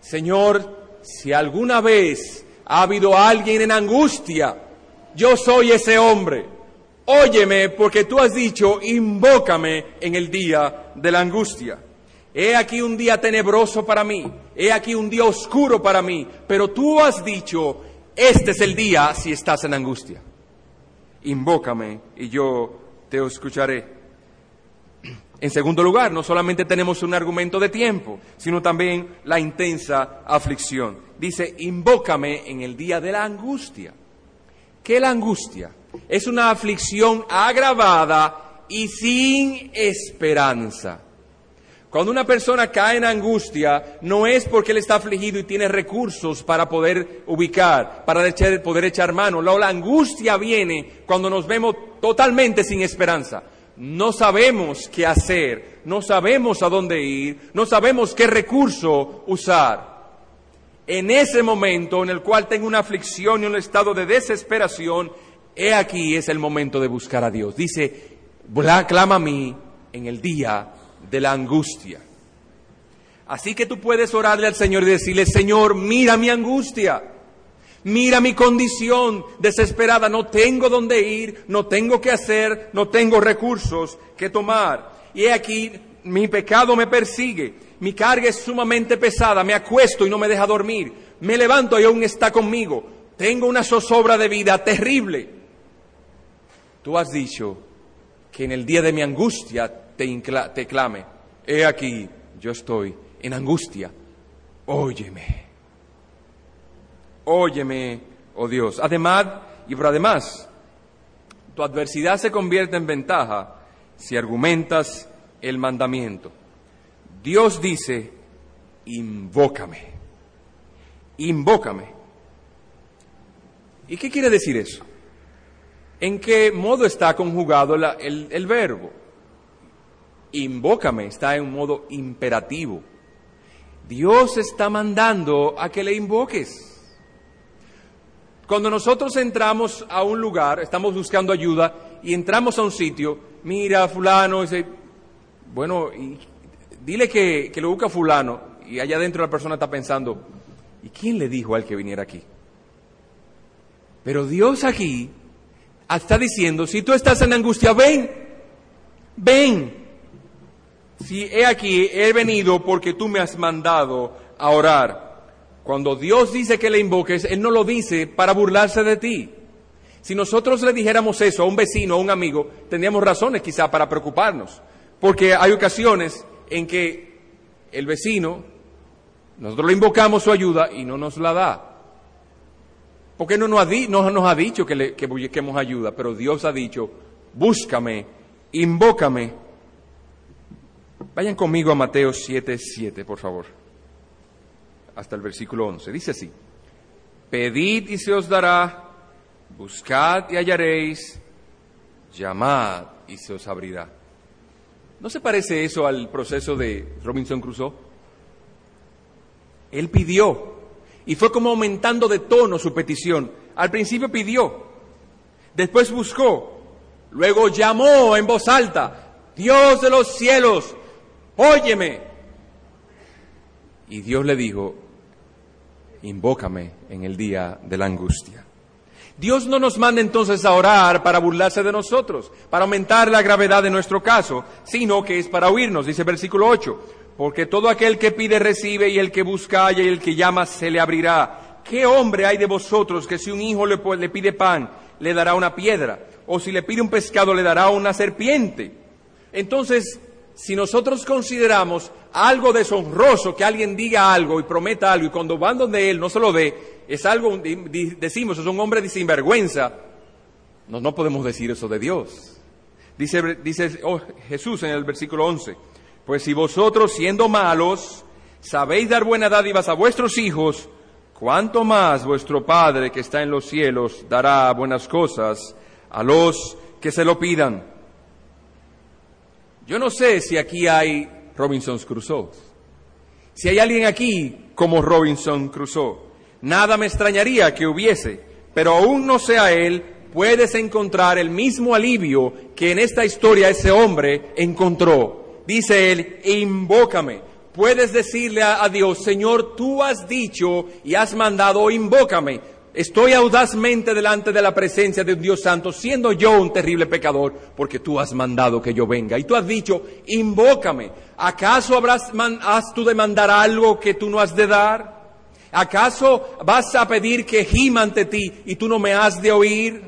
Señor, si alguna vez ha habido alguien en angustia, yo soy ese hombre. Óyeme porque tú has dicho, invócame en el día de la angustia. He aquí un día tenebroso para mí, he aquí un día oscuro para mí, pero tú has dicho, este es el día si estás en angustia. Invócame y yo te escucharé. En segundo lugar, no solamente tenemos un argumento de tiempo, sino también la intensa aflicción. Dice, invócame en el día de la angustia. ¿Qué la angustia? Es una aflicción agravada y sin esperanza. Cuando una persona cae en angustia, no es porque él está afligido y tiene recursos para poder ubicar, para poder echar mano. La, angustia viene cuando nos vemos totalmente sin esperanza. No sabemos qué hacer, no sabemos a dónde ir, no sabemos qué recurso usar. En ese momento en el cual tengo una aflicción y un estado de desesperación, he aquí es el momento de buscar a Dios. Dice, clama a mí en el día de la angustia. Así que tú puedes orarle al Señor y decirle, Señor, mira mi angustia, mira mi condición desesperada, no tengo dónde ir, no tengo qué hacer, no tengo recursos que tomar. Y he aquí, mi pecado me persigue, mi carga es sumamente pesada, me acuesto y no me deja dormir, me levanto y aún está conmigo, tengo una zozobra de vida terrible. Tú has dicho que en el día de mi angustia te, clame, he aquí, yo estoy en angustia, óyeme, óyeme, oh Dios. Además, y por además, tu adversidad se convierte en ventaja si argumentas el mandamiento. Dios dice, invócame, invócame. ¿Y qué quiere decir eso? ¿En qué modo está conjugado el verbo? invócame, está en un modo imperativo. Dios está mandando a que le invoques. Cuando nosotros entramos a un lugar, estamos buscando ayuda y entramos a un sitio, mira fulano, dice, bueno, dile que, que lo busca fulano y allá adentro la persona está pensando, ¿y quién le dijo al que viniera aquí? Pero Dios aquí está diciendo, si tú estás en angustia, ven, ven, si he aquí, he venido porque tú me has mandado a orar. Cuando Dios dice que le invoques, Él no lo dice para burlarse de ti. Si nosotros le dijéramos eso a un vecino, a un amigo, tendríamos razones quizá para preocuparnos. Porque hay ocasiones en que el vecino, nosotros le invocamos su ayuda y no nos la da. Porque no nos ha, dicho que, le, que ayuda, pero Dios ha dicho, búscame, invócame Vayan conmigo a Mateo 7, 7, por favor, hasta el versículo 11. Dice así, pedid y se os dará, buscad y hallaréis, llamad y se os abrirá. ¿No se parece eso al proceso de Robinson Crusoe? Él pidió y fue como aumentando de tono su petición. Al principio pidió, después buscó, luego llamó en voz alta, Dios de los cielos, óyeme. Y Dios le dijo, invócame en el día de la angustia. Dios no nos manda entonces a orar para burlarse de nosotros, para aumentar la gravedad de nuestro caso, sino que es para oírnos, dice versículo 8, porque todo aquel que pide recibe y el que busca halla y el que llama se le abrirá. ¿Qué hombre hay de vosotros que si un hijo le, le pide pan, le dará una piedra? O si le pide un pescado, le dará una serpiente? Entonces, si nosotros consideramos algo deshonroso que alguien diga algo y prometa algo y cuando van donde él no se lo dé, es algo, decimos, es un hombre de sinvergüenza, no, no podemos decir eso de Dios. Dice, dice oh, Jesús en el versículo 11, pues si vosotros siendo malos sabéis dar buenas dádivas a vuestros hijos, cuánto más vuestro Padre que está en los cielos dará buenas cosas a los que se lo pidan. Yo no sé si aquí hay Robinson Crusoe. Si hay alguien aquí como Robinson Crusoe. Nada me extrañaría que hubiese, pero aún no sea él, puedes encontrar el mismo alivio que en esta historia ese hombre encontró. Dice él, invócame. Puedes decirle a, Dios, Señor, tú has dicho y has mandado, invócame. Estoy audazmente delante de la presencia de un Dios Santo, siendo yo un terrible pecador, porque tú has mandado que yo venga. Y tú has dicho, invócame. ¿Acaso habrás, has tú de mandar algo que tú no has de dar? ¿Acaso vas a pedir que gima ante ti y tú no me has de oír?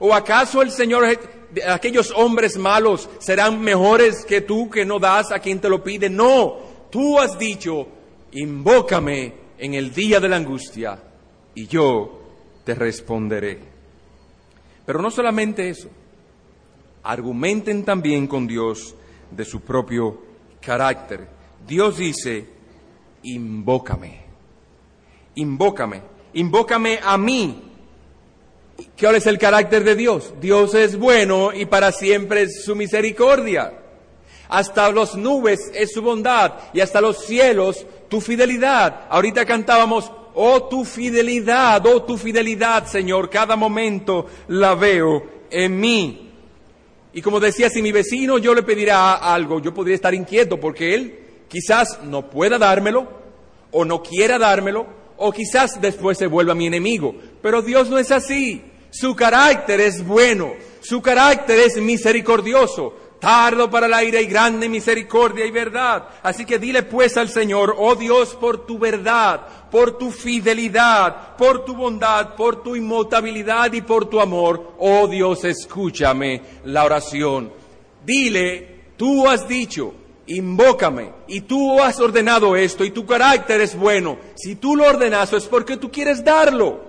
¿O acaso el Señor aquellos hombres malos serán mejores que tú que no das a quien te lo pide. No, tú has dicho, invócame en el día de la angustia y yo te responderé. Pero no solamente eso, argumenten también con Dios de su propio carácter. Dios dice, invócame, invócame, invócame a mí. ¿Cuál es el carácter de Dios? Dios es bueno y para siempre es su misericordia. Hasta las nubes es su bondad y hasta los cielos tu fidelidad. Ahorita cantábamos, oh tu fidelidad, oh tu fidelidad, Señor, cada momento la veo en mí. Y como decía, si mi vecino yo le pediría algo, yo podría estar inquieto porque él quizás no pueda dármelo o no quiera dármelo o quizás después se vuelva mi enemigo. Pero Dios no es así. Su carácter es bueno, su carácter es misericordioso, tardo para el aire y grande misericordia y verdad. Así que dile pues al Señor, oh Dios, por tu verdad, por tu fidelidad, por tu bondad, por tu inmutabilidad y por tu amor, oh Dios, escúchame la oración. Dile, tú has dicho, invócame, y tú has ordenado esto, y tu carácter es bueno. Si tú lo ordenas es porque tú quieres darlo.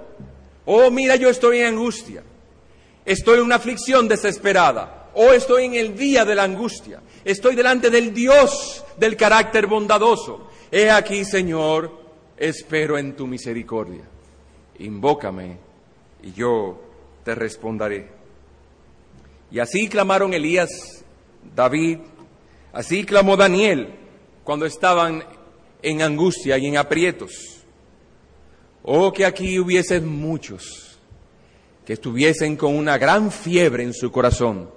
Oh, mira, yo estoy en angustia. Estoy en una aflicción desesperada. O estoy en el día de la angustia. Estoy delante del Dios del carácter bondadoso. He aquí, Señor, espero en tu misericordia. Invócame y yo te responderé. Y así clamaron Elías, David, así clamó Daniel cuando estaban en angustia y en aprietos. Oh, que aquí hubiesen muchos que estuviesen con una gran fiebre en su corazón,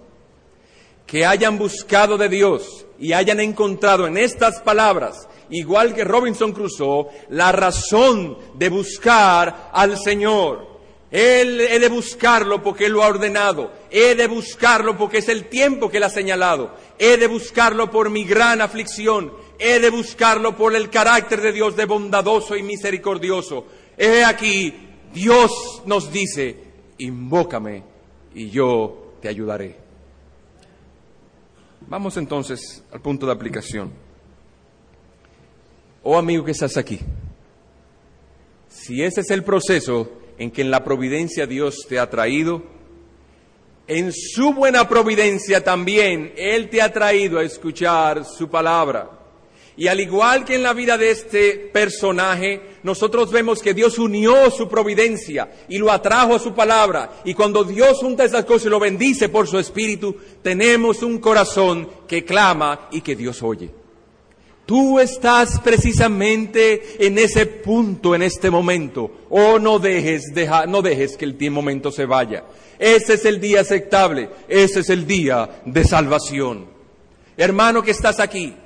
que hayan buscado de Dios y hayan encontrado en estas palabras, igual que Robinson Crusoe, la razón de buscar al Señor. Él he de buscarlo porque Él lo ha ordenado. He de buscarlo porque es el tiempo que Él ha señalado. He de buscarlo por mi gran aflicción. He de buscarlo por el carácter de Dios de bondadoso y misericordioso. He aquí, Dios nos dice, invócame y yo te ayudaré. Vamos entonces al punto de aplicación. Oh amigo que estás aquí, si ese es el proceso en que en la providencia Dios te ha traído, en su buena providencia también Él te ha traído a escuchar su palabra. Y al igual que en la vida de este personaje, nosotros vemos que Dios unió su providencia y lo atrajo a su palabra. Y cuando Dios junta esas cosas y lo bendice por su espíritu, tenemos un corazón que clama y que Dios oye. Tú estás precisamente en ese punto en este momento. Oh, no dejes, no dejes que el momento se vaya. Ese es el día aceptable. Ese es el día de salvación. Hermano que estás aquí,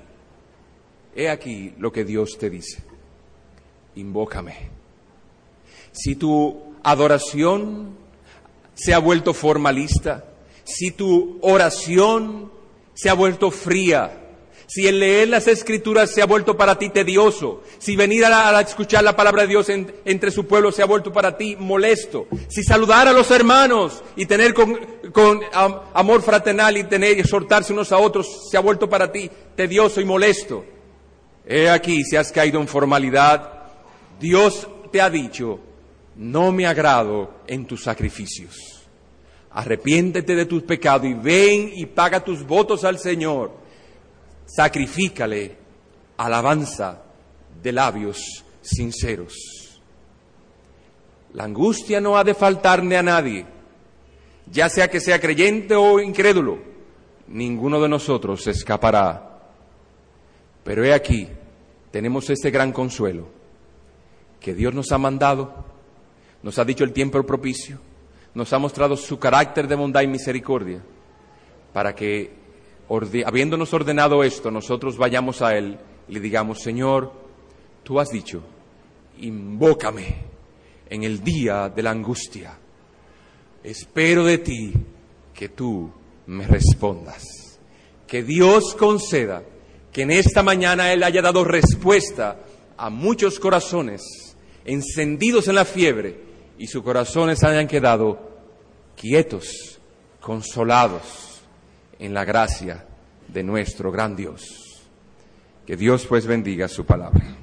He aquí lo que Dios te dice. Invócame. Si tu adoración se ha vuelto formalista, si tu oración se ha vuelto fría, si el leer las escrituras se ha vuelto para ti tedioso, si venir a, escuchar la palabra de Dios entre su pueblo se ha vuelto para ti molesto, si saludar a los hermanos y tener con, amor fraternal y tener exhortarse unos a otros se ha vuelto para ti tedioso y molesto, He aquí, si has caído en formalidad, Dios te ha dicho, no me agrado en tus sacrificios. Arrepiéntete de tus pecados y ven y paga tus votos al Señor. Sacrifícale alabanza de labios sinceros. La angustia no ha de faltarle a nadie, ya sea que sea creyente o incrédulo. Ninguno de nosotros escapará pero he aquí, tenemos ese gran consuelo, que Dios nos ha mandado, nos ha dicho el tiempo propicio, nos ha mostrado su carácter de bondad y misericordia, para que, habiéndonos ordenado esto, nosotros vayamos a Él y le digamos, Señor, tú has dicho, invócame en el día de la angustia, espero de ti que tú me respondas, que Dios conceda que en esta mañana Él haya dado respuesta a muchos corazones encendidos en la fiebre y sus corazones hayan quedado quietos consolados en la gracia de nuestro gran Dios. Que Dios pues bendiga su palabra.